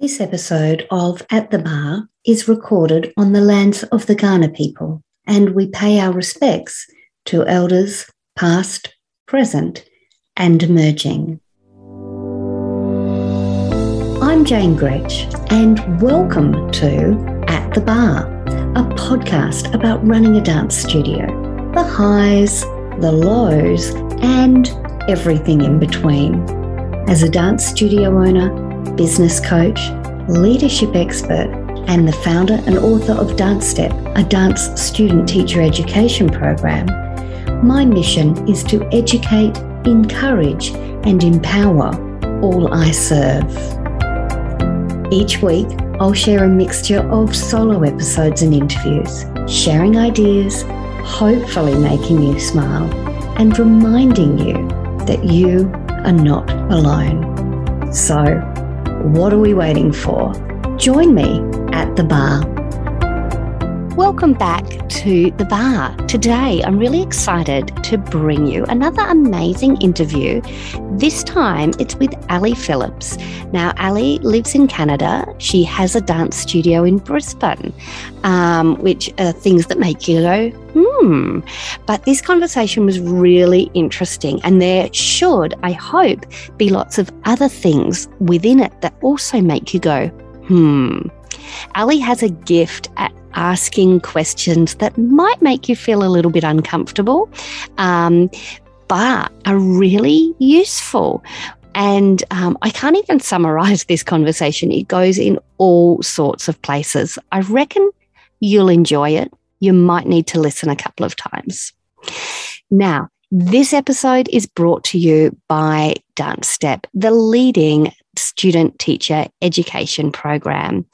This episode of At the Bar is recorded on the lands of the Kaurna people, and we pay our respects to elders past, present, and emerging. I'm Jane Grech, and welcome to At the Bar, a podcast about running a dance studio the highs, the lows, and everything in between. As a dance studio owner, business coach, leadership expert, and the founder and author of Dance Step, a dance student teacher education program, my mission is to educate, encourage, and empower all I serve. Each week, I'll share a mixture of solo episodes and interviews, sharing ideas, hopefully making you smile, and reminding you that you are not alone. So, what are we waiting for? Join me at the bar. Welcome back to the bar. Today, I'm really excited to bring you another amazing interview. This time, it's with Ali Phillips. Now, Ali lives in Canada. She has a dance studio in Brisbane, um, which are things that make you go, hmm. But this conversation was really interesting, and there should, I hope, be lots of other things within it that also make you go, hmm. Ali has a gift at asking questions that might make you feel a little bit uncomfortable, um, but are really useful. And um, I can't even summarize this conversation. It goes in all sorts of places. I reckon you'll enjoy it. You might need to listen a couple of times. Now, this episode is brought to you by Dance Step, the leading student teacher education program.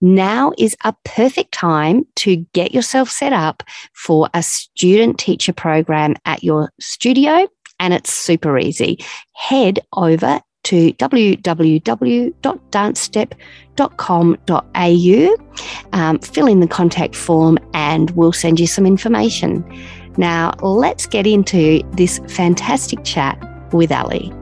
Now is a perfect time to get yourself set up for a student teacher program at your studio, and it's super easy. Head over to www.dancestep.com.au, um, fill in the contact form, and we'll send you some information. Now, let's get into this fantastic chat with Ali.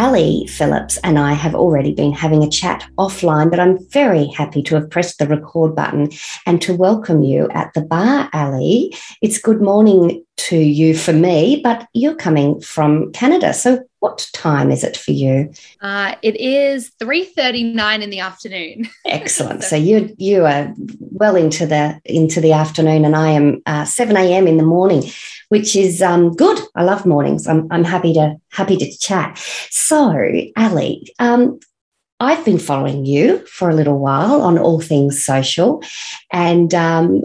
Ali Phillips and I have already been having a chat offline, but I'm very happy to have pressed the record button and to welcome you at the bar, Ali. It's good morning to you for me, but you're coming from Canada. So what time is it for you? Uh, it is 3.39 in the afternoon. Excellent. so you you are well into the into the afternoon and I am uh, 7 a.m. in the morning which is um, good. I love mornings. I'm, I'm happy to happy to chat. So, Ali, um, I've been following you for a little while on all things social, and um,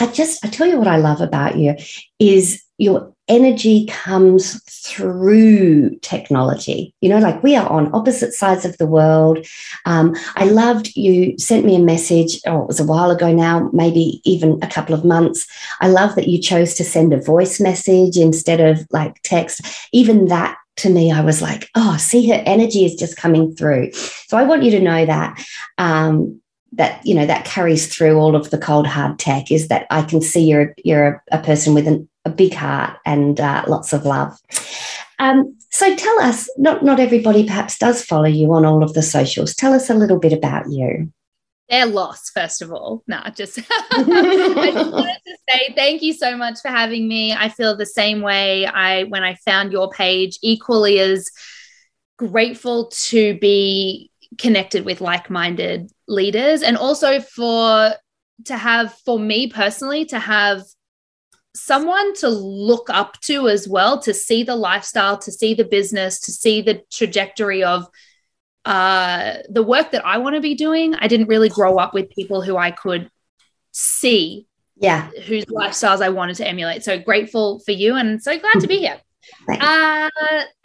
I just I tell you what I love about you is your energy comes through technology. You know, like we are on opposite sides of the world. Um, I loved you sent me a message, oh, it was a while ago now, maybe even a couple of months. I love that you chose to send a voice message instead of like text. Even that to me, I was like, oh, see, her energy is just coming through. So I want you to know that. Um, that you know that carries through all of the cold hard tech is that I can see you're you're a, a person with an, a big heart and uh, lots of love. Um, so tell us, not not everybody perhaps does follow you on all of the socials. Tell us a little bit about you. They're lost, first of all. No, just I just wanted to say thank you so much for having me. I feel the same way I when I found your page, equally as grateful to be connected with like-minded leaders. And also for to have for me personally to have someone to look up to as well to see the lifestyle to see the business to see the trajectory of uh, the work that i want to be doing. I didn't really grow up with people who i could see yeah. whose lifestyles i wanted to emulate. So grateful for you and so glad to be here uh,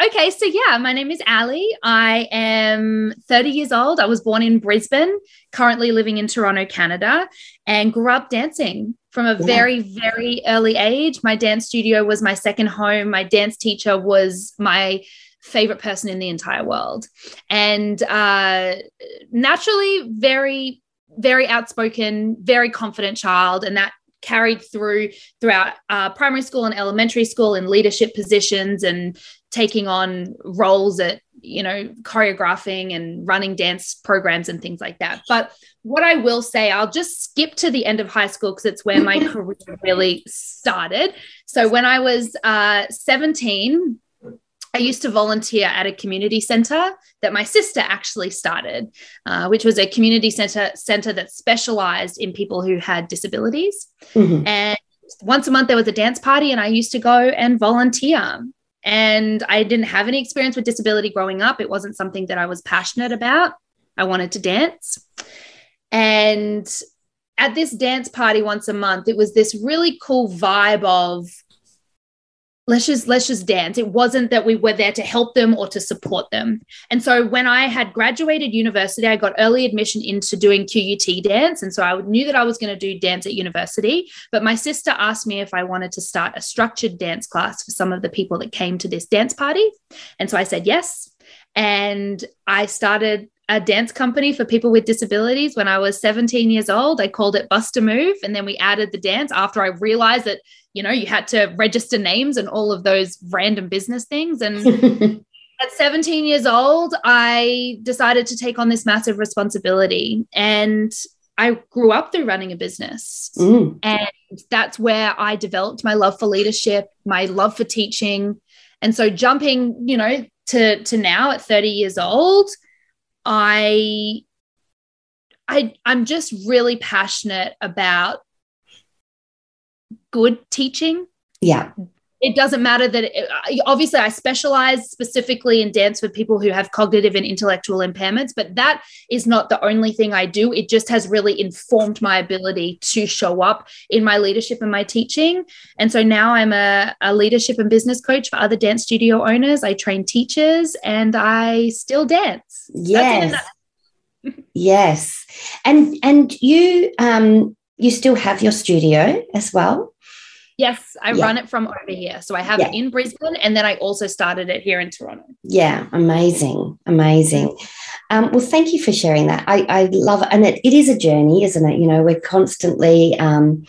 okay, so yeah, my name is Ali. I am 30 years old. I was born in Brisbane, currently living in Toronto, Canada, and grew up dancing from a yeah. very, very early age. My dance studio was my second home. My dance teacher was my favorite person in the entire world. And uh, naturally, very, very outspoken, very confident child. And that carried through throughout uh, primary school and elementary school in leadership positions and taking on roles at you know, choreographing and running dance programs and things like that. But what I will say, I'll just skip to the end of high school because it's where my career really started. So when I was uh, 17, I used to volunteer at a community center that my sister actually started, uh, which was a community center center that specialized in people who had disabilities. Mm-hmm. And once a month there was a dance party, and I used to go and volunteer. And I didn't have any experience with disability growing up. It wasn't something that I was passionate about. I wanted to dance. And at this dance party once a month, it was this really cool vibe of let's just let's just dance. It wasn't that we were there to help them or to support them. And so when i had graduated university i got early admission into doing qut dance. And so i knew that i was going to do dance at university but my sister asked me if i wanted to start a structured dance class for some of the people that came to this dance party. And so i said yes. And i started a dance company for people with disabilities when I was 17 years old. I called it Buster Move. And then we added the dance after I realized that you know, you had to register names and all of those random business things. And at 17 years old, I decided to take on this massive responsibility. And I grew up through running a business. Mm. And that's where I developed my love for leadership, my love for teaching. And so jumping, you know, to to now at 30 years old, I I I'm just really passionate about good teaching. Yeah. It doesn't matter that it, obviously I specialize specifically in dance for people who have cognitive and intellectual impairments, but that is not the only thing I do. It just has really informed my ability to show up in my leadership and my teaching. And so now I'm a, a leadership and business coach for other dance studio owners. I train teachers and I still dance. Yes. yes. And and you um you still have your studio as well? Yes, I yeah. run it from over here. So I have yeah. it in Brisbane and then I also started it here in Toronto. Yeah, amazing. Amazing. Um, well, thank you for sharing that. I, I love it. And it, it is a journey, isn't it? You know, we're constantly, um,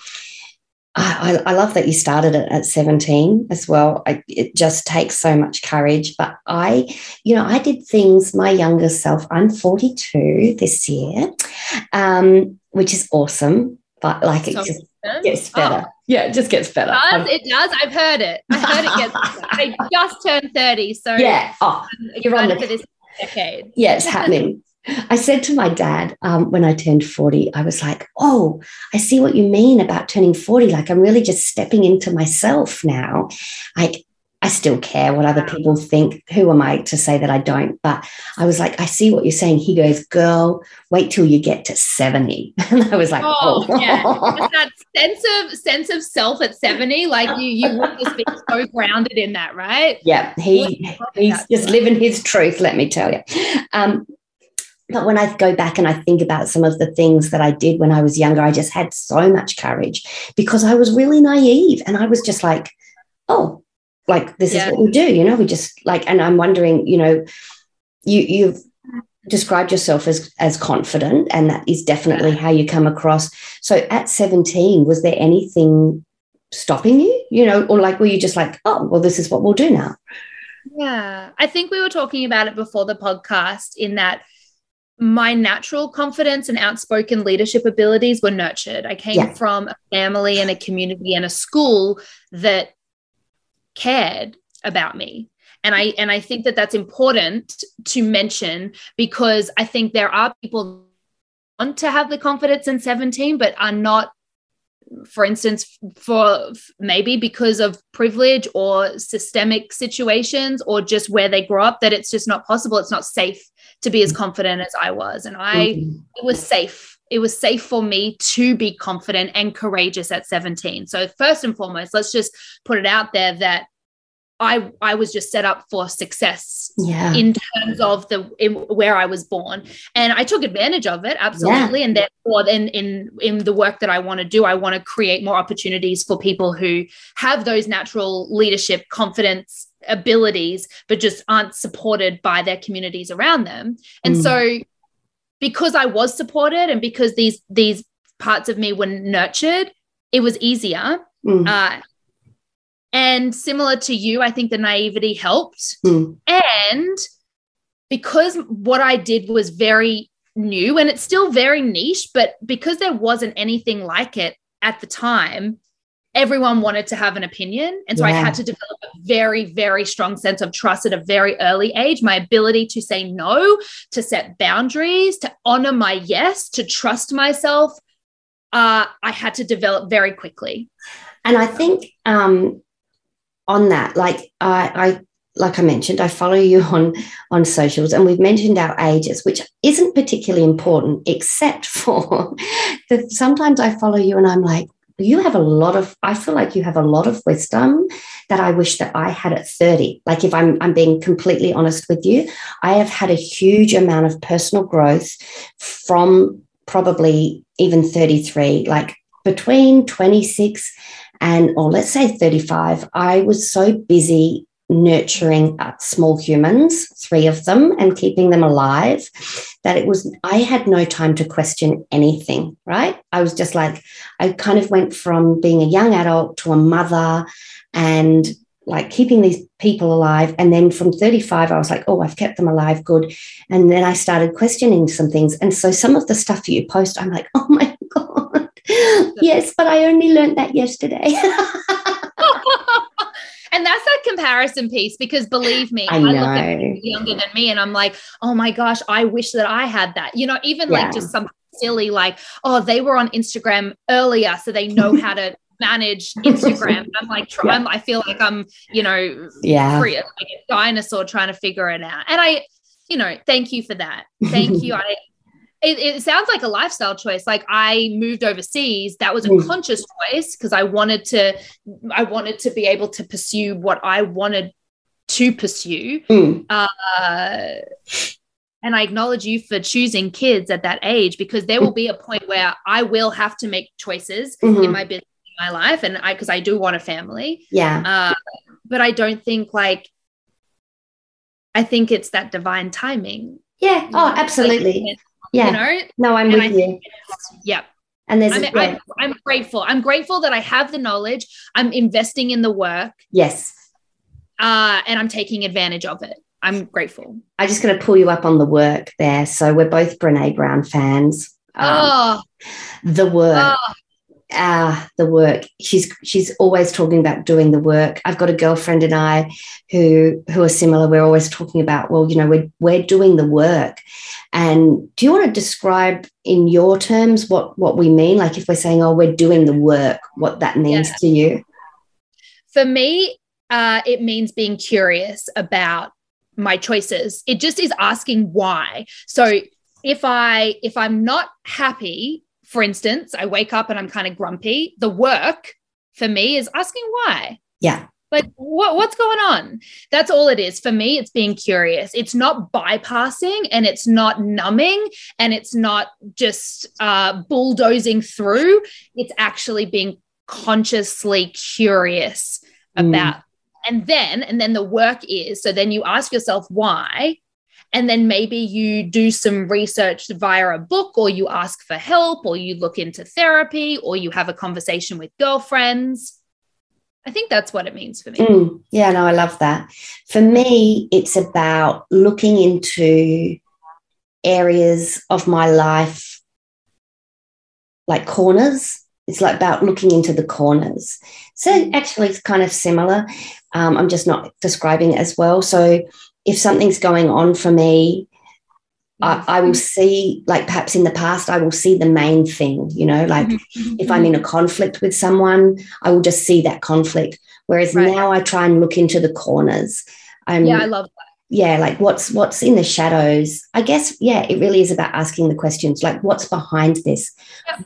I, I love that you started it at 17 as well. I, it just takes so much courage. But I, you know, I did things my younger self, I'm 42 this year, um, which is awesome. But like it so just gets better. Oh. Yeah, it just gets better. It does, it does. I've heard it. I heard it gets better. I just turned 30. So yeah. Oh, you're on the, for this decade. Yeah, it's happening. I said to my dad um, when I turned 40, I was like, oh, I see what you mean about turning 40. Like, I'm really just stepping into myself now. Like, I still care what other people think. Who am I to say that I don't? But I was like, I see what you're saying. He goes, girl, wait till you get to 70. And I was like, oh, oh. yeah. That sense of sense of self at 70. Like you you would just be so grounded in that, right? Yeah. He he's just living his truth, let me tell you. Um, but when I go back and I think about some of the things that I did when I was younger, I just had so much courage because I was really naive and I was just like, oh, like this yeah. is what we do you know we just like and i'm wondering you know you you've described yourself as as confident and that is definitely how you come across so at 17 was there anything stopping you you know or like were you just like oh well this is what we'll do now yeah i think we were talking about it before the podcast in that my natural confidence and outspoken leadership abilities were nurtured. I came yeah. from a family and a community and a school that cared about me. And i and i think that that's important to mention because i think there are people want to have the confidence in 17 but are not for instance for maybe because of privilege or systemic situations or just where they grow up that it's just not possible. It's not safe to be as confident as i was. And i mm-hmm. it was safe it was safe for me to be confident and courageous at 17. So first and foremost, let's just put it out there that I I was just set up for success yeah. in terms of the in, where I was born, and I took advantage of it absolutely. Yeah. And therefore, in in in the work that I want to do, I want to create more opportunities for people who have those natural leadership, confidence, abilities, but just aren't supported by their communities around them. And mm. so, because I was supported and because these these parts of me were nurtured, it was easier. Mm. Uh, and similar to you, I think the naivety helped. Mm. And because what I did was very new and it's still very niche, but because there wasn't anything like it at the time, everyone wanted to have an opinion. And so yeah. I had to develop a very, very strong sense of trust at a very early age. My ability to say no, to set boundaries, to honor my yes, to trust myself, uh, I had to develop very quickly. And I think um, on that, like I, I like I mentioned, I follow you on on socials, and we've mentioned our ages, which isn't particularly important, except for that sometimes I follow you and I'm like, you have a lot of i feel like you have a lot of wisdom that i wish that i had at 30 like if i'm i'm being completely honest with you i have had a huge amount of personal growth from probably even 33 like between 26 and or let's say 35 i was so busy nurturing uh, small humans, three of them, and keeping them alive, that it was, I had no time to question anything, right? I was just like, I kind of went from being a young adult to a mother and like keeping these people alive. And then from 35, I was like, oh, I've kept them alive, good. And then I started questioning some things. And so some of the stuff you post, I'm like, oh my God, yes, but I only learned that yesterday. and that's that comparison piece because believe me, I, I look at people younger than me and I'm like, oh my gosh, I wish that I had that. You know, even yeah. like just something silly like, oh, they were on Instagram earlier, so they know how to manage Instagram. I'm like, try, yeah. i feel like I'm, you know, yeah, free, like a dinosaur trying to figure it out. And I, you know, thank you for that. Thank you. I it, it, sounds like a lifestyle choice. Like i moved overseas. That was a mm. conscious choice because i wanted to i wanted to be able to pursue what i wanted to pursue. Mm. uh, and i acknowledge you for choosing kids at that age because there will be a point where i will have to make choices mm-hmm. in my business in my life and i because i do want a family. Yeah. Uh, but i don't think like i think it's that divine timing. Yeah. Oh absolutely yeah. You know? No, I'm and with I you. Yeah. And there's I'm, a, yeah. I'm, I'm grateful. I'm grateful that I have the knowledge. I'm investing in the work. Yes. Uh, and I'm taking advantage of it. I'm grateful. I'm just going to pull you up on the work there. So we're both Brene Brown fans. Um, oh, the work. Oh, ah the work. She's she's always talking about doing the work. I've got a girlfriend and i who who are similar. We're always talking about well you know we're we're doing the work. And do you want to describe in your terms what what we mean? Like if we're saying oh we're doing the work what that means yeah. to you? For me uh, it means being curious about my choices. It just is asking why. So if i if i'm not happy for instance, I wake up and I'm kind of grumpy. The work for me is asking why. Yeah. Like what, what's going on? That's all it is. For me, it's being curious. It's not bypassing and it's not numbing and it's not just uh, bulldozing through. It's actually being consciously curious mm. about. And then, and then the work is so then you ask yourself why and then maybe you do some research via a book, or you ask for help, or you look into therapy, or you have a conversation with girlfriends. I think that's what it means for me. Mm, yeah, no, I love that. For me, it's about looking into areas of my life like corners. It's like about looking into the corners. So mm. actually, it's kind of similar. Um, I'm just not describing it as well. So if something's going on for me, I, I, will see, like perhaps in the past, I will see the main thing, you know, like mm-hmm. if I'm in a conflict with someone, I will just see that conflict. Whereas right. now I try and look into the corners. I'm, yeah, I love that yeah like what's what's in the shadows? I guess yeah it really is about asking the questions like what's behind this?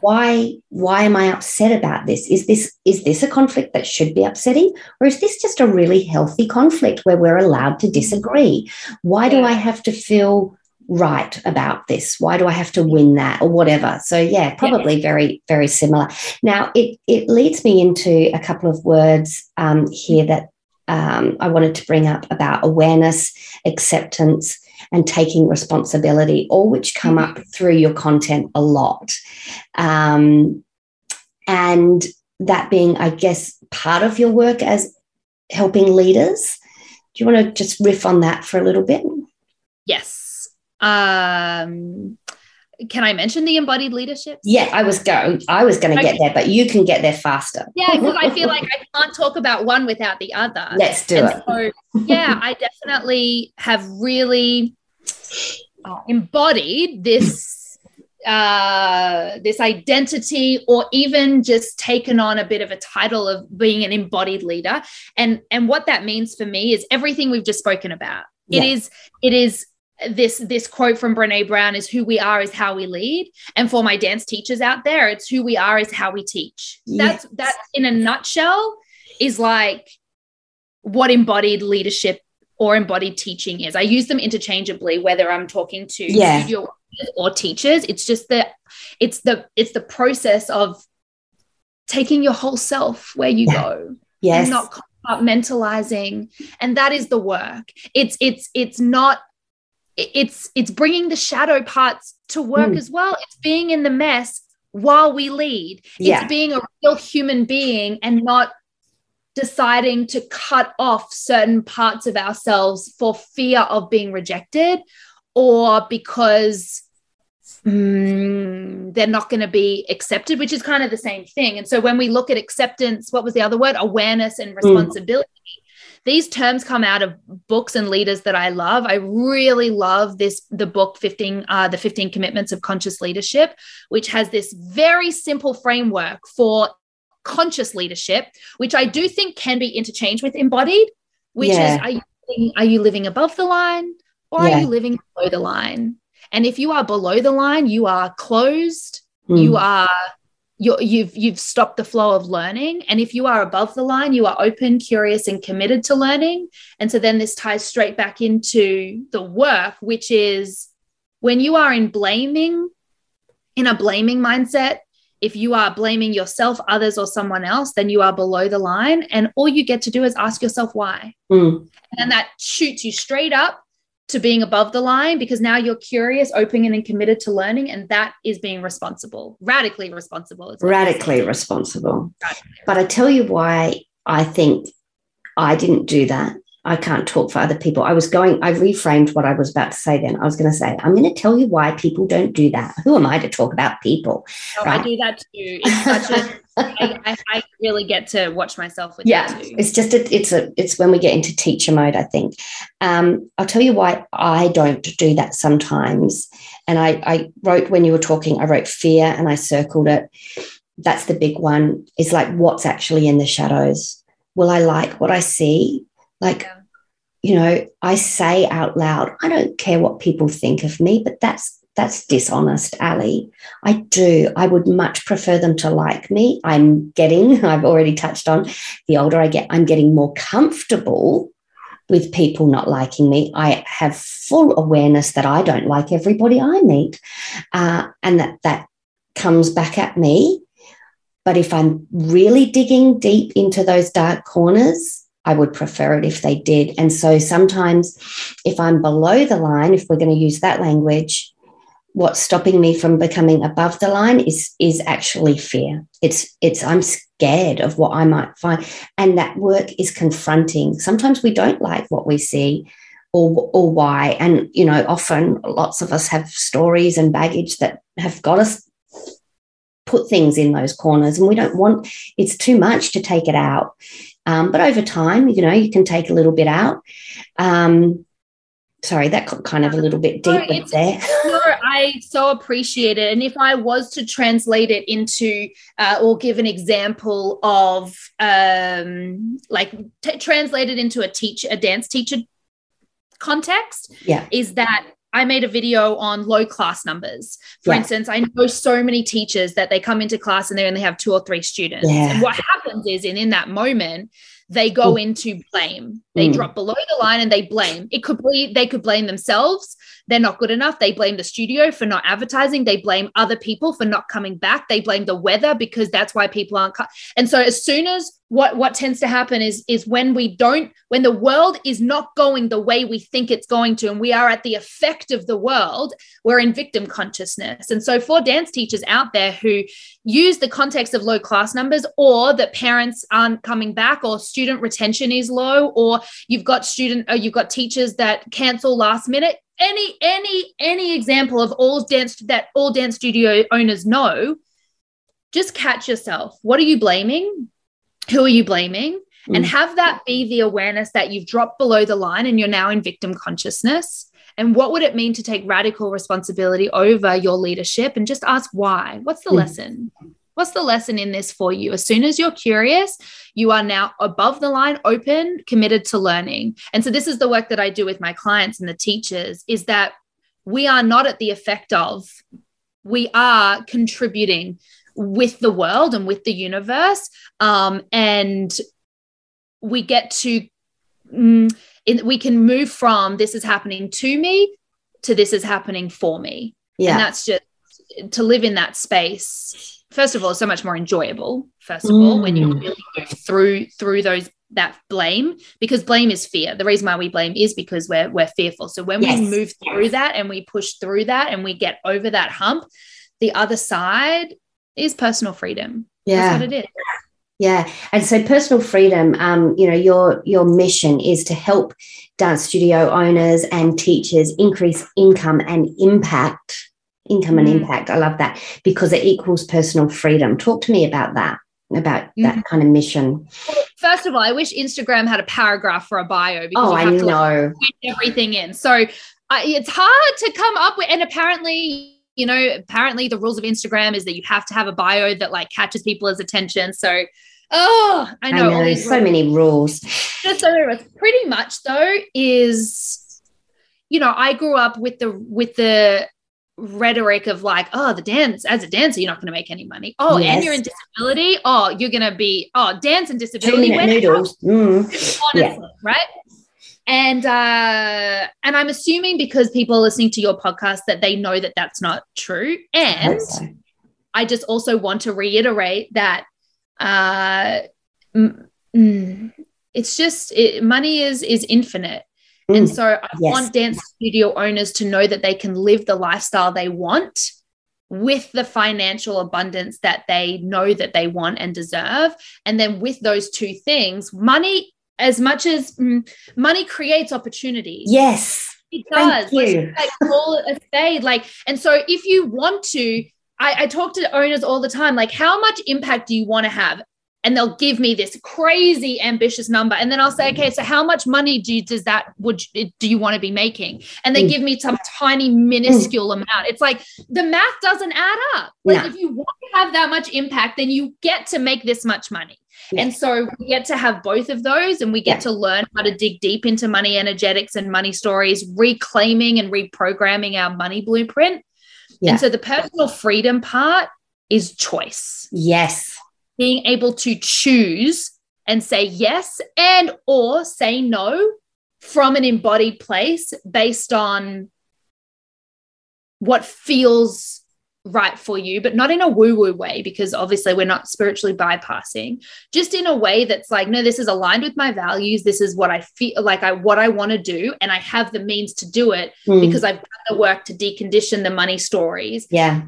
Why why am i upset about this? Is this is this a conflict that should be upsetting? Or is this just a really healthy conflict where we're allowed to disagree? Why do i have to feel right about this? Why do i have to win that or whatever? So yeah probably yeah. very very similar. Now it it leads me into a couple of words um, here that um, I wanted to bring up about awareness, acceptance, and taking responsibility, all which come mm-hmm. up through your content a lot. Um, and that being, I guess, part of your work as helping leaders. Do you want to just riff on that for a little bit? Yes. Um, can I mention the embodied leadership? Yeah, I was going. I was going to okay. get there, but you can get there faster. Yeah, because I feel like I can't talk about one without the other. Let's do and it. So, yeah, I definitely have really uh, embodied this uh, this identity or even just taken on a bit of a title of being an embodied leader and and what that means for me is everything we've just spoken about yeah. it is it is this this quote from Brene Brown is who we are is how we lead. And for my dance teachers out there it's who we are is how we teach. Yes. that's that in a nutshell is like what embodied leadership or embodied teaching is. I use them interchangeably whether i'm talking to yeah. studio or teachers. It's just the it's the it's the process of taking your whole self where you yeah. go yes. and not compartmentalizing. And that is the work. It's it's it's not it's it's bringing the shadow parts to work mm. as well it's being in the mess while we lead yeah. it's being a real human being and not deciding to cut off certain parts of ourselves for fear of being rejected or because mm, they're not going to be accepted, which is kind of the same thing. And so when we look at acceptance, what was the other word? Awareness and mm. responsibility. Mm. These terms come out of books and leaders that I love. I really love this the book 15 uh, the 15 commitments of conscious leadership, which has this very simple framework for conscious leadership, which I do think can be interchanged with embodied, which yeah. is are you, living, are you living above the line or yeah. are you living below the line? And if you are below the line, you are closed, mm. you are you you've you've stopped the flow of learning. And if you are above the line you are open curious and committed to learning. And so then this ties straight back into the work which is when you are in blaming in a blaming mindset if you are blaming yourself others or someone else then you are below the line. And all you get to do is ask yourself why. Mm. and that shoots you straight up to being above the line because now you're curious, open, and committed to learning. And that is being responsible, radically responsible. Radically responsible. radically But I tell you why I think I didn't do that. I can't talk for other people. I was going, I reframed what I was about to say then. I was going to say, I'm going to tell you why people don't do that. Who am I to talk about people? Oh, right? I do that too. It's such a, I, I, I really get to watch myself with yeah, It's just, a, it's a, it's when we get into teacher mode, I think. Um, I'll tell you why I don't do that sometimes. And I, I wrote, when you were talking, I wrote fear and I circled it. That's the big one is like, what's actually in the shadows? Will I like what I see? Like, yeah. you know, I say out loud, I don't care what people think of me, but that's that's dishonest, Ali. I do. I would much prefer them to like me. I'm getting, I've already touched on, the older I get, I'm getting more comfortable with people not liking me. I have full awareness that I don't like everybody I meet, uh, and that that comes back at me. But if I'm really digging deep into those dark corners, I would prefer it if they did. And so sometimes, if I'm below the line, if we're going to use that language, what's stopping me from becoming above the line is is actually fear. It's it's I'm scared of what I might find, and that work is confronting. Sometimes we don't like what we see. Or, or why and you know often lots of us have stories and baggage that have got us put things in those corners and we don't want it's too much to take it out um, but over time, you know, you can take a little bit out. Um, sorry, that got kind of a little bit deep no, there. no, I so appreciate it. And if I was to translate it into uh, or give an example of um, like t- translate it into a teacher, a dance teacher context, yeah, is that I made a video on low class numbers. For yeah. instance, I know so many teachers that they come into class and they only have two or three students. Yeah. And what happens is, in, in that moment, they go mm. into blame. They mm. drop below the line and they blame. It could be they could blame themselves. They're not good enough. They blame the studio for not advertising. They blame other people for not coming back. They blame the weather because that's why people aren't. Co- and so as soon as what what tends to happen is is when we don't when the world is not going the way we think it's going to and we are at the effect of the world we're in victim consciousness and so for dance teachers out there who use the context of low class numbers or that parents aren't coming back or student retention is low or you've got student or you've got teachers that cancel last minute any any any example of all dance that all dance studio owners know just catch yourself. What are you blaming? Who are you blaming? Mm. and have that be the awareness that you've dropped below the line and you're now in victim consciousness. And what would it mean to take radical responsibility over your leadership? And just ask why. What's the mm. lesson What's the lesson in this for you? As soon as you're curious, you are now above the line, open, committed to learning. And so this is the work that I do with my clients and the teachers is that we are not at the effect of, we are contributing with the world and with the universe. Um, and we get to, mm, in, we can move from this is happening to me to this is happening for me. Yeah. And that's just to live in that space first of all so much more enjoyable first of mm. all when you mm. really go through through those that blame because blame is fear. The reason why we blame is because we're we're fearful. So when yes. we move through that and we push through that and we get over that hump the other side is personal freedom. Yeah. That's what it is. Yeah. And so personal freedom um you know your your mission is to help dance studio owners and teachers increase income and impact income and mm. impact. I love that because it equals personal freedom. Talk to me about that, about mm. that kind of mission. First of all, I wish Instagram had a paragraph for a bio because oh, I to know. Like, everything in. So uh, it's hard to come up with, and apparently, you know, apparently the rules of Instagram is that you have to have a bio that like catches people's attention. So Oh, I know. I know so many rules. So many rules. Pretty much though is, you know, I grew up with the with the rhetoric of like, oh, the dance as a dancer, you're not going to make any money. Oh, yes. and you're in disability. Oh, you're going to be oh, dance and disability. noodles. Mm. Honestly, yeah. right? And uh, and I'm assuming because people are listening to your podcast that they know that that's not true. And okay. I just also want to reiterate that uh, mm, it's just it, money is is infinite and mm. so I yes. want dance studio owners to know that they can live the lifestyle they want with the financial abundance that they know that they want and deserve. And then with those two things, money, as much as mm, money creates opportunities. Yes. It does. Like, like call it a spade. Like, and so if you want to, I, I talk to owners all the time, like, how much impact do you want to have? And they'll give me this crazy ambitious number and then i'll say okay so how much money do you, does that would do you want to be making and they mm. give me some tiny minuscule mm. amount it's like the math doesn't add up like if you want to have that much impact then you get to make this much money yes. and so we get to have both of those and we get yeah. to learn how to dig deep into money energetics and money stories reclaiming and reprogramming our money blueprint yeah. and so the personal freedom part is choice yes being able to choose and say yes and or say no from an embodied place based on what feels right for you but not in a woo woo way because obviously we're not spiritually bypassing just in a way that's like no this is aligned with my values. This is what i feel like i what i want to do and i have the means to do it mm. because i've done the work to decondition the money stories. Yeah.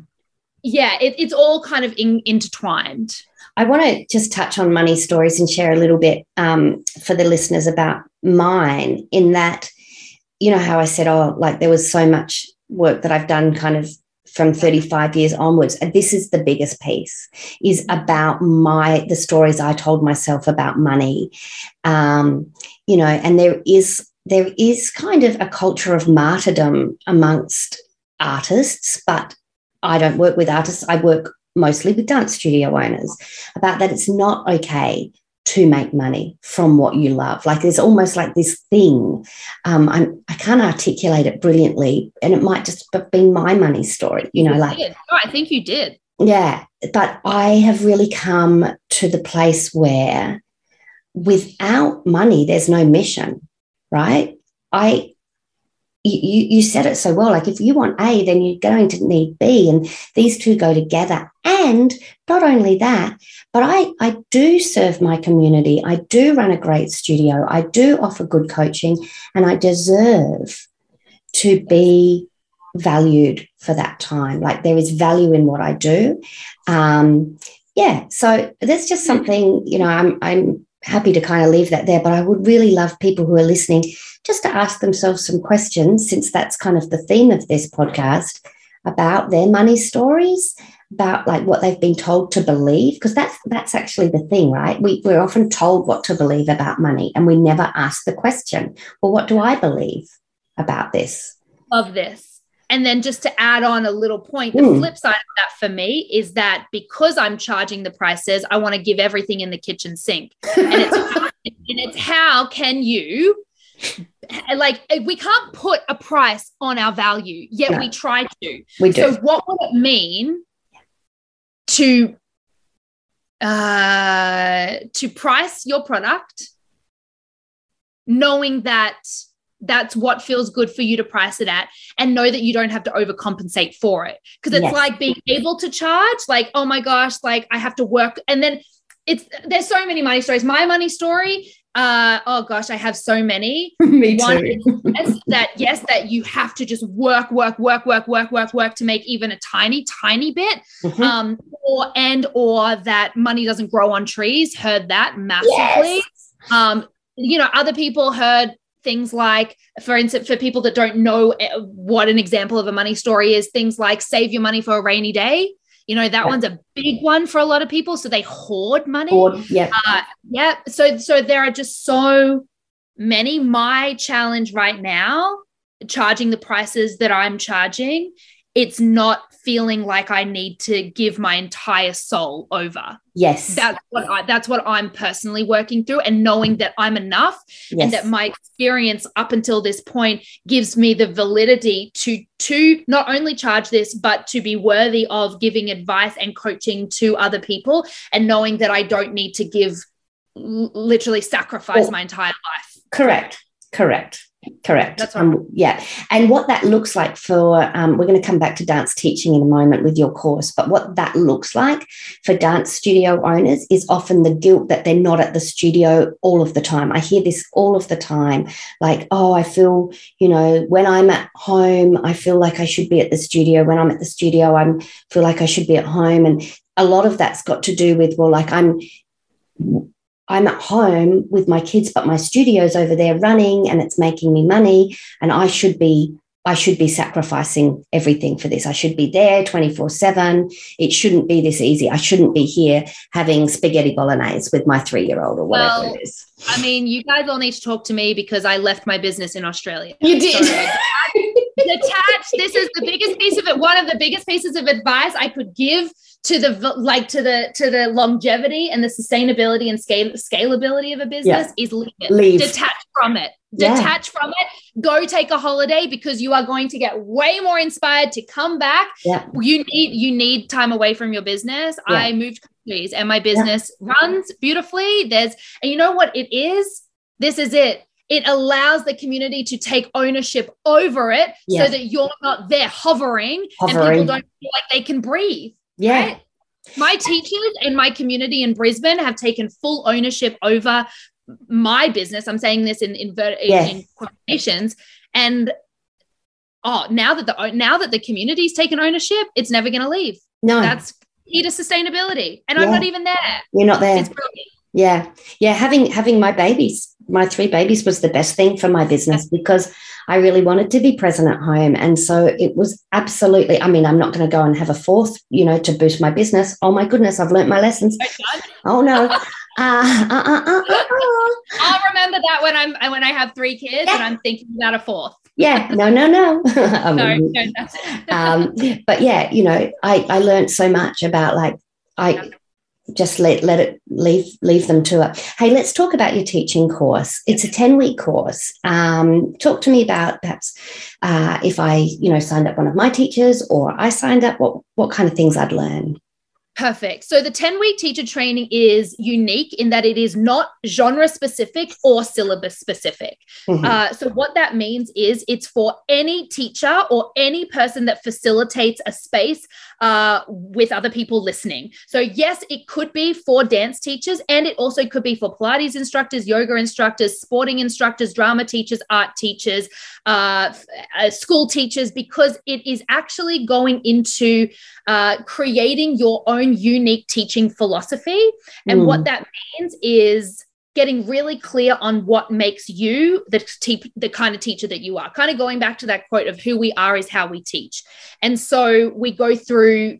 Yeah it, it's all kind of in, intertwined I want to just touch on money stories and share a little bit um, for the listeners about mine, in that, you know, how I said, oh, like there was so much work that I've done kind of from 35 years onwards and this is the biggest piece is about my the stories i told myself about money. Um, you know and there is there is kind of a culture of martyrdom amongst artists but i don't work with artists. I work mostly with dance studio owners, about that it's not okay to make money from what you love. Like there's almost like this thing. Um, I'm, I can't articulate it brilliantly, and it might just be my money story. You know, you like I think you did. Yeah, but I have really come to the place where, without money, there's no mission. Right? I you, you said it so well. Like if you want A, then you're going to need B, and these two go together. And not only that, but I, I do serve my community. I do run a great studio. I do offer good coaching, and I deserve to be valued for that time. Like there is value in what I do. Um, yeah. So that's just something, you know, I'm I'm happy to kind of leave that there. But I would really love people who are listening just to ask themselves some questions, since that's kind of the theme of this podcast, about their money stories, about like what they've been told to believe, because that's that's actually the thing, right? We, we're often told what to believe about money, and we never ask the question, well, what do I believe about this? Of this. And then just to add on a little point, the mm. flip side of that for me is that because I'm charging the prices, I want to give everything in the kitchen sink. And it's, and it's how can you like we can't put a price on our value yet no. we try to we do. so what would it mean to uh to price your product knowing that that's what feels good for you to price it at and know that you don't have to overcompensate for it. Because it's yes. like being able to charge like oh my gosh like i have to work. And then it's there's so many money stories. My money story uh oh gosh i have so many. Me One too. yes, that yes that you have to just work work work work work work work to make even a tiny tiny bit. Mm-hmm. um or and or that money doesn't grow on trees. Heard that massively. Yes. um you know other people heard things like for instance for people that don't know eh, what an example of a money story is things like save your money for a rainy day. You know that yeah. one's a big one for a lot of people so they hoard money. Hoard, yeah. Uh, yeah so so there are just so many. My challenge right now charging the prices that i'm charging it's not feeling like I need to give my entire soul over. Yes. That's what I that's what I'm personally working through and knowing that I'm enough yes. and that my experience up until this point gives me the validity to to not only charge this but to be worthy of giving advice and coaching to other people and knowing that I don't need to give literally sacrifice my entire life. Correct. Correct. Correct. That's right. Um, yeah. And what that looks like for, um, we're going to come back to dance teaching in a moment with your course, but what that looks like for dance studio owners is often the guilt that they're not at the studio all of the time. I hear this all of the time like, oh, I feel, you know, when I'm at home, I feel like I should be at the studio. When I'm at the studio, I feel like I should be at home. And a lot of that's got to do with, well, like I'm, I'm at home with my kids, but my studio's over there running and it's making me money. And I should be, I should be sacrificing everything for this. I should be there 24 7. It shouldn't be this easy. I shouldn't be here having spaghetti bolognese with my three year old or whatever well, it is. I mean, you guys all need to talk to me because I left my business in Australia. You did. So, detach. This is the biggest piece of it. One of the biggest pieces of advice I could give to the like to the to the longevity and the sustainability and scale scalability of a business yeah. is leave it. Leave. Detach from it. Detach yeah. from it. Go take a holiday because you are going to get way more inspired to come back. Yeah. You need you need time away from your business. I moved countries and my business runs beautifully. There's and you know what it is? This is it it allows the community to take ownership over it so that you're not there hovering, hovering, and people don't feel like they can breathe. Yeah. Right? My teachers in my community in Brisbane have taken full ownership over my business. I'm saying this in in, yes. in quotations. And oh, now that the now that the community's taken ownership, it's never going to leave. No, that's key to sustainability. And yeah. I'm not even there. You're not there. Yeah, yeah. Having having my babies, my three babies, was the best thing for my business because I really wanted to be present at home. And so it was absolutely, I mean, I'm not going to go and have a fourth, you know, to boost my business. Oh my goodness, I've learnt my lessons. Oh no. Uh, uh, uh, uh, uh, I'll remember that when I'm when I have three kids yeah. and I'm thinking about a fourth. yeah, no, no, no. no, no um, but yeah, you know, I I learned so much about like I just let let it leave leave them to it. Hey, let's talk about your teaching course. It's a ten week course. Um, talk to me about perhaps uh, if I you know signed up one of my teachers or I signed up. What what kind of things I'd learn? Perfect. So the 10 week teacher training is unique in that it is not genre specific or syllabus specific. Mm-hmm. Uh, so, what that means is it's for any teacher or any person that facilitates a space uh, with other people listening. So, yes, it could be for dance teachers and it also could be for Pilates instructors, yoga instructors, sporting instructors, drama teachers, art teachers, uh, uh school teachers, because it is actually going into uh, creating your own unique teaching philosophy. And mm. what that means is getting really clear on what makes you the, te- the kind of teacher that you are. Kind of going back to that quote of who we are is how we teach. And so we go through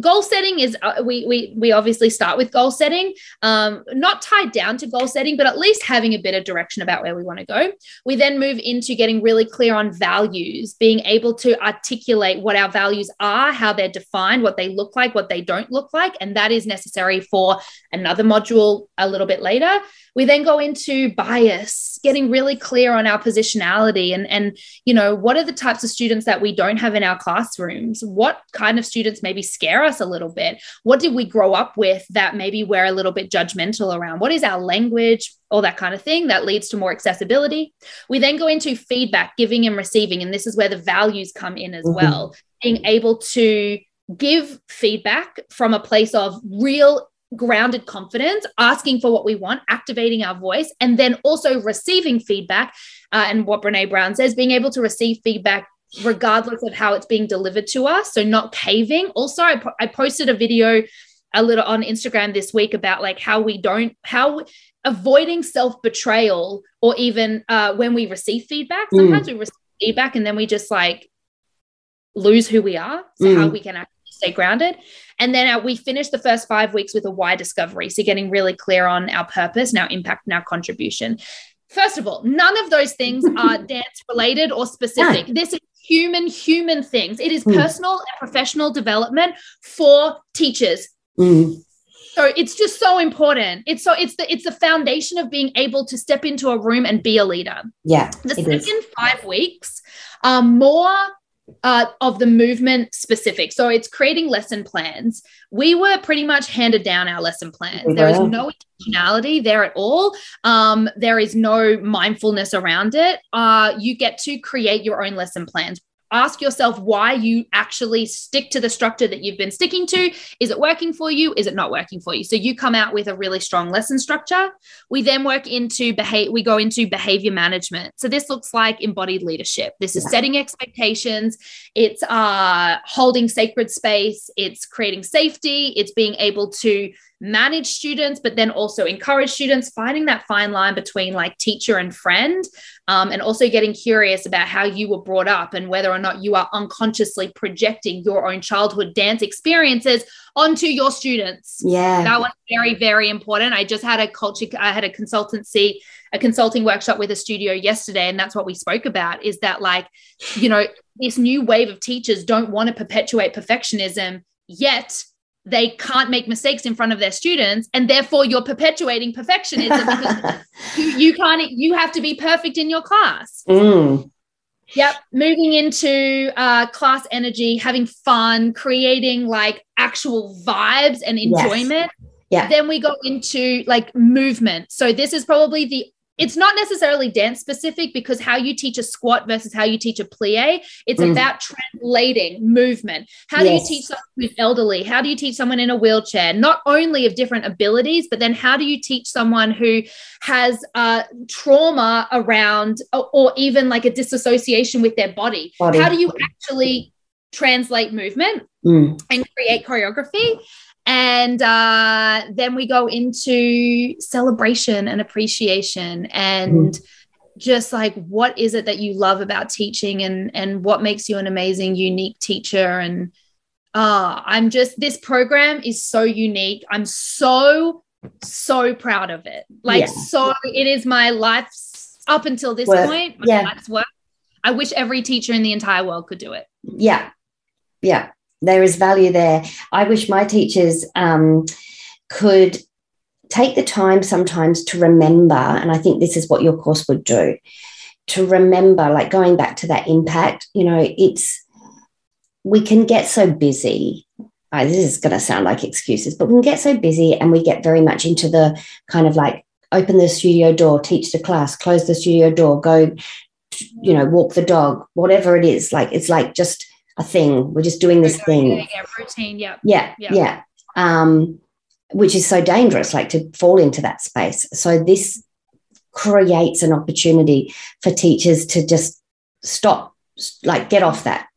goal setting is uh, we we we obviously start with goal setting um not tied down to goal setting but at least having a bit of direction about where we want to go. We then move into getting really clear on values being able to articulate what our values are how they're defined what they look like what they don't look like and that is necessary for another module a little bit later. We then go into bias getting really clear on our positionality and and you know what are the types of students that we don't have in our classrooms? What kind of students may be maybe scare us a little bit. What did we grow up with that maybe we're a little bit judgmental around? What is our language? All that kind of thing that leads to more accessibility. We then go into feedback giving and receiving and this is where the values come in as mm-hmm. well. Being able to give feedback from a place of real grounded confidence, asking for what we want, activating our voice, and then also receiving feedback. Uh, and what Brene Brown says, being able to receive feedback regardless of how it's being delivered to us. So not caving. Also, I, po- I posted a video a little on Instagram this week about like how we don't, how avoiding self betrayal or even uh, when we receive feedback. Mm. Sometimes mm. we receive feedback and then we just like lose who we are. So mm. how we can actually stay grounded. And then our, we finished the first five weeks with a why discovery. So getting really clear on our purpose and our impact and our contribution. First of all, none of those things are dance related or specific. This is human, human things. It is mm. personal and professional development for teachers. Mm. So it's just so important. It's so it's the it's the foundation of being able to step into a room and be a leader. Yeah. The second is. five weeks are more uh, of the movement specific. So it's creating lesson plans. We were pretty much handed down our lesson plans. There is no intentionality there at all. Um, there is no mindfulness around it. Uh, you get to create your own lesson plans ask yourself why you actually stick to the structure that you've been sticking to. Is it working for you? Is it not working for you? So you come out with a really strong lesson structure. We then work into behave, we go into behavior management. So this looks like embodied leadership. This is yeah. setting expectations, it's uh holding sacred space, it's creating safety, it's being able to manage students, but then also encourage students, finding that fine line between like teacher and friend, um, and also getting curious about how you were brought up and whether or not you are unconsciously projecting your own childhood dance experiences onto your students. Yeah. That was very, very important. I just had a culture, I had a consultancy, a consulting workshop with a studio yesterday, and that's what we spoke about is that, like, you know, this new wave of teachers don't want to perpetuate perfectionism yet they can't make mistakes in front of their students and therefore you're perpetuating perfectionism because you, you, can't you have to be perfect in your class mm. yep moving into uh, class energy having fun creating like actual vibes and enjoyment yes. yeah then we go into like movement so this is probably the it's not necessarily dance specific because how you teach a squat versus how you teach a plie, it's mm. about translating movement. How yes. do you teach someone who's elderly? How do you teach someone in a wheelchair? Not only of different abilities, but then how do you teach someone who has uh, trauma around or, or, even like a disassociation with their body? body. How do you actually translate movement mm. and create choreography? And uh, then we go into celebration and appreciation and mm. just like what is it that you love about teaching and and what makes you an amazing, unique teacher. And uh, I'm just this program is so unique. I'm so so proud of it. Like yeah. so it is my life's up until this work. point, yeah. life's work. I wish every teacher in the entire world could do it. Yeah. Yeah there is value there. I wish my teachers um, could take the time sometimes to remember, and I think this is what your course would do to remember, like going back to that impact, you know, it's we can get so busy. This is going to sound like excuses, but we can get so busy and we get very much into the kind of like open the studio door, teach the class, close the studio door, go, you know, walk the dog, whatever it is. Like it's like just a thing. We're just doing this thing. Yeah, yeah, routine. Yeah. Yeah. Yeah. yeah. Um, which is so dangerous, like to fall into that space. So this creates an opportunity for teachers to just stop, like get off that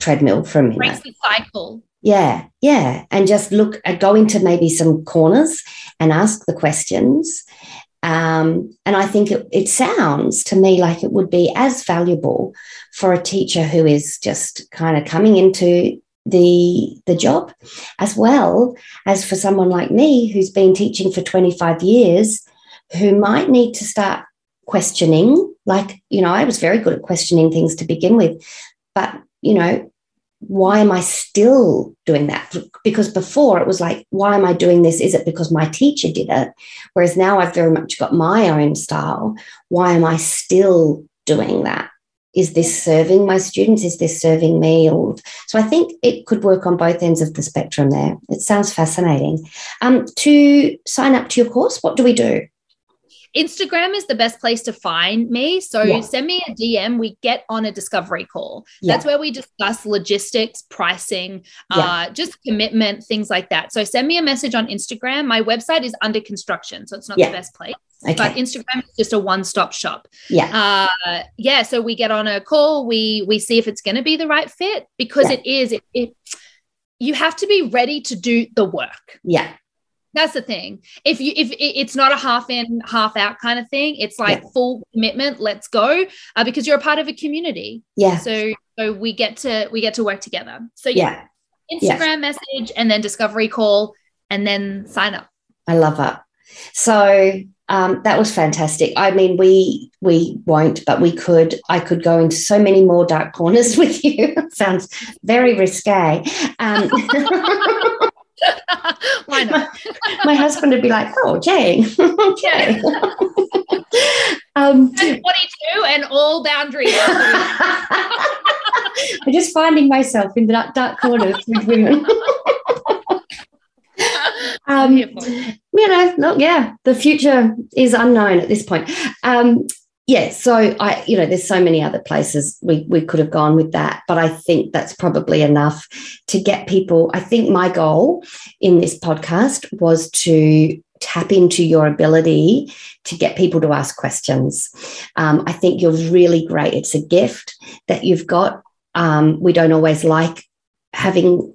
treadmill for a minute. Breaks the cycle. Yeah, yeah, and just look, uh, go into maybe some corners and ask the questions, Um, and I think it, it sounds to me like it would be as valuable for a teacher who is just kind of coming into the the job as well as for someone like me who's been teaching for 25 years who might need to start questioning like you know i was very good at questioning things to begin with but you know why am i still doing that? Because before it was like why am i doing this? Is it because my teacher did it? Whereas now i've very much got my own style. Why am i still doing that? Is this serving my students? Is this serving me? So i think it could work on both ends of the spectrum there. It sounds fascinating. Um, to sign up to your course what do we do Instagram is the best place to find me. So yeah. send me a DM. We get on a discovery call. Yeah. That's where we discuss logistics, pricing, yeah. uh, just commitment, things like that. So send me a message on Instagram. My website is under construction, so it's not the best place. Okay. But Instagram is just a one-stop shop. Yeah. Uh, yeah. So we get on a call. We we see if it's going to be the right fit because it is. It, it you have to be ready to do the work. Yeah. That's the thing. If you if it's not a half in half out kind of thing, it's like yeah. full commitment. Let's go uh, because you're a part of a community. Yeah. So so we get to we get to work together. So yeah, yeah. Instagram yeah. message and then discovery call and then sign up. I love that. So um, that was fantastic. I mean, we we won't, but we could. I could go into so many more dark corners with you. Sounds very risque. Um, Why not? my, my, husband would be like, "Oh, Jane, okay." um, 22 and all boundaries. I'm just finding myself in the dark, dark corners with women. um, you know, look, yeah, the future is unknown at this point. Um, yeah, so I, you know, there's so many other places we we could have gone with that, but I think that's probably enough to get people. I think my goal in this podcast was to tap into your ability to get people to ask questions. Um, I think you're really great. It's a gift that you've got. Um, we don't always like having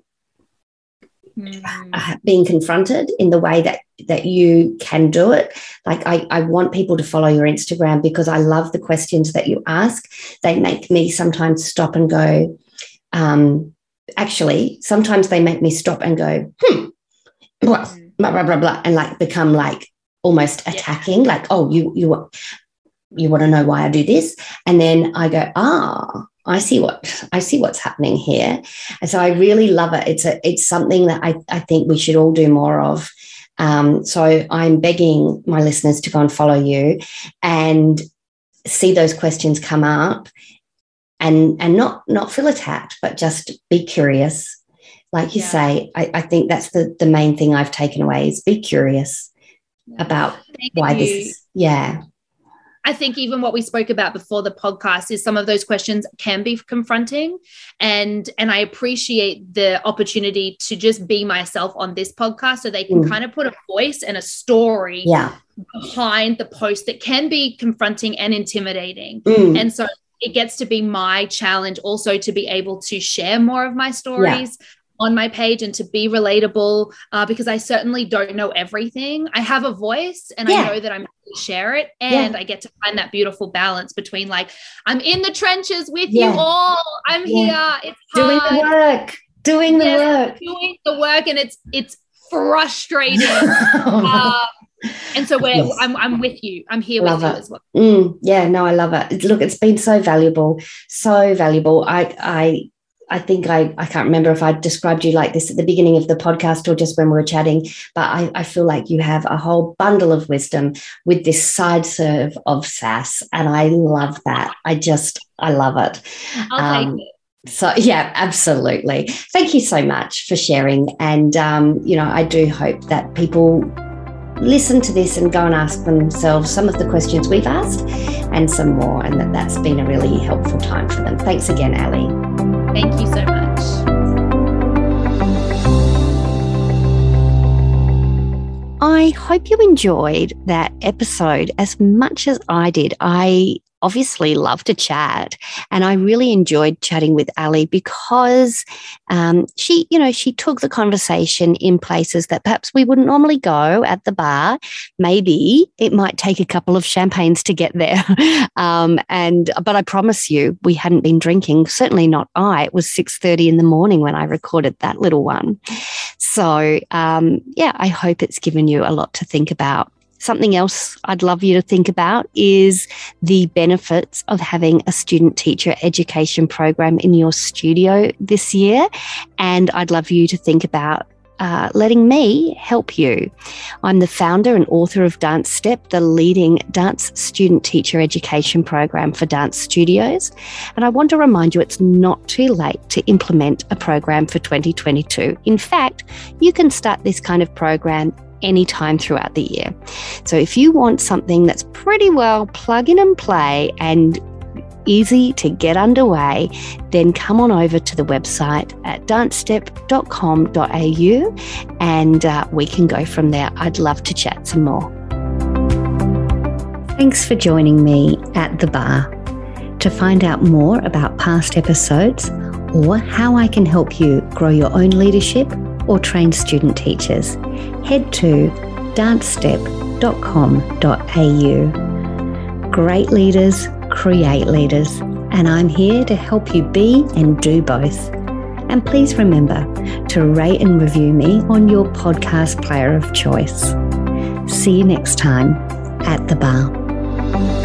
mm. being confronted in the way that that you can do it like I, I want people to follow your instagram because i love the questions that you ask they make me sometimes stop and go um, actually sometimes they make me stop and go hmm blah, mm. blah blah blah blah and like become like almost attacking yeah. like oh you you you want to know why i do this and then i go ah I see what I see what's happening here. And so I really love it. It's a it's something that I, I think we should all do more of. Um, so I'm begging my listeners to go and follow you and see those questions come up and and not not feel attacked, but just be curious. Like you yeah. say, I, I, think that's the the main thing I've taken away is be curious yeah. about Thank why you. this is yeah. I think even what we spoke about before the podcast is some of those questions can be confronting and and I appreciate the opportunity to just be myself on this podcast so they can mm. kind of put a voice and a story yeah. behind the post that can be confronting and intimidating. Mm. And so it gets to be my challenge also to be able to share more of my stories yeah on my page and to be relatable uh, because I certainly don't know everything. I have a voice and yeah. I know that I'm going to share it and yeah. I get to find that beautiful balance between like I'm in the trenches with yeah. you all. I'm here. It's doing the work. Doing the work. Doing the work and it's it's frustrating. um, and so we're yes. I'm, I'm with you i'm here love with it. you as well mm, yeah no i love it look it's been so valuable so valuable i i I think I, I can't remember if I described you like this at the beginning of the podcast or just when we were chatting, but I, I feel like you have a whole bundle of wisdom with this side serve of sass. And I love that. I just, I love it. Um, it. So, yeah, absolutely. Thank you so much for sharing. And, um, you know, I do hope that people listen to this and go and ask themselves some of the questions we've asked and some more, and that that's been a really helpful time for them. Thanks again, Ali. Thank you so much. I hope you enjoyed that episode as much as I did. I obviously love to chat. And I really enjoyed chatting with Ali because um, she, you know, she took the conversation in places that perhaps we wouldn't normally go at the bar. Maybe it might take a couple of champagnes to get there. um, and but I promise you, we hadn't been drinking. Certainly not I. It was six thirty in the morning when I recorded that little one. So um, yeah, I hope it's given you a lot to think about. Something else I'd love you to think about is the benefits of having a student teacher education program in your studio this year. And I'd love you to think about uh, letting me help you. I'm the founder and author of Dance Step, the leading dance student teacher education program for dance studios. And I want to remind you it's not too late to implement a program for 2022. In fact, you can start this kind of program anytime throughout the year. So if you want something that's pretty well plug in and play and easy to get underway, then come on over to the website at dancestep.com.au and uh, we can go from there. I'd love to chat some more. Thanks for joining me at the bar. To find out more about past episodes or how I can help you grow your own leadership or train student teachers, head to dancestep.com.au. Great leaders create leaders, and I'm here to help you be and do both. And please remember to rate and review me on your podcast player of choice. See you next time at the bar.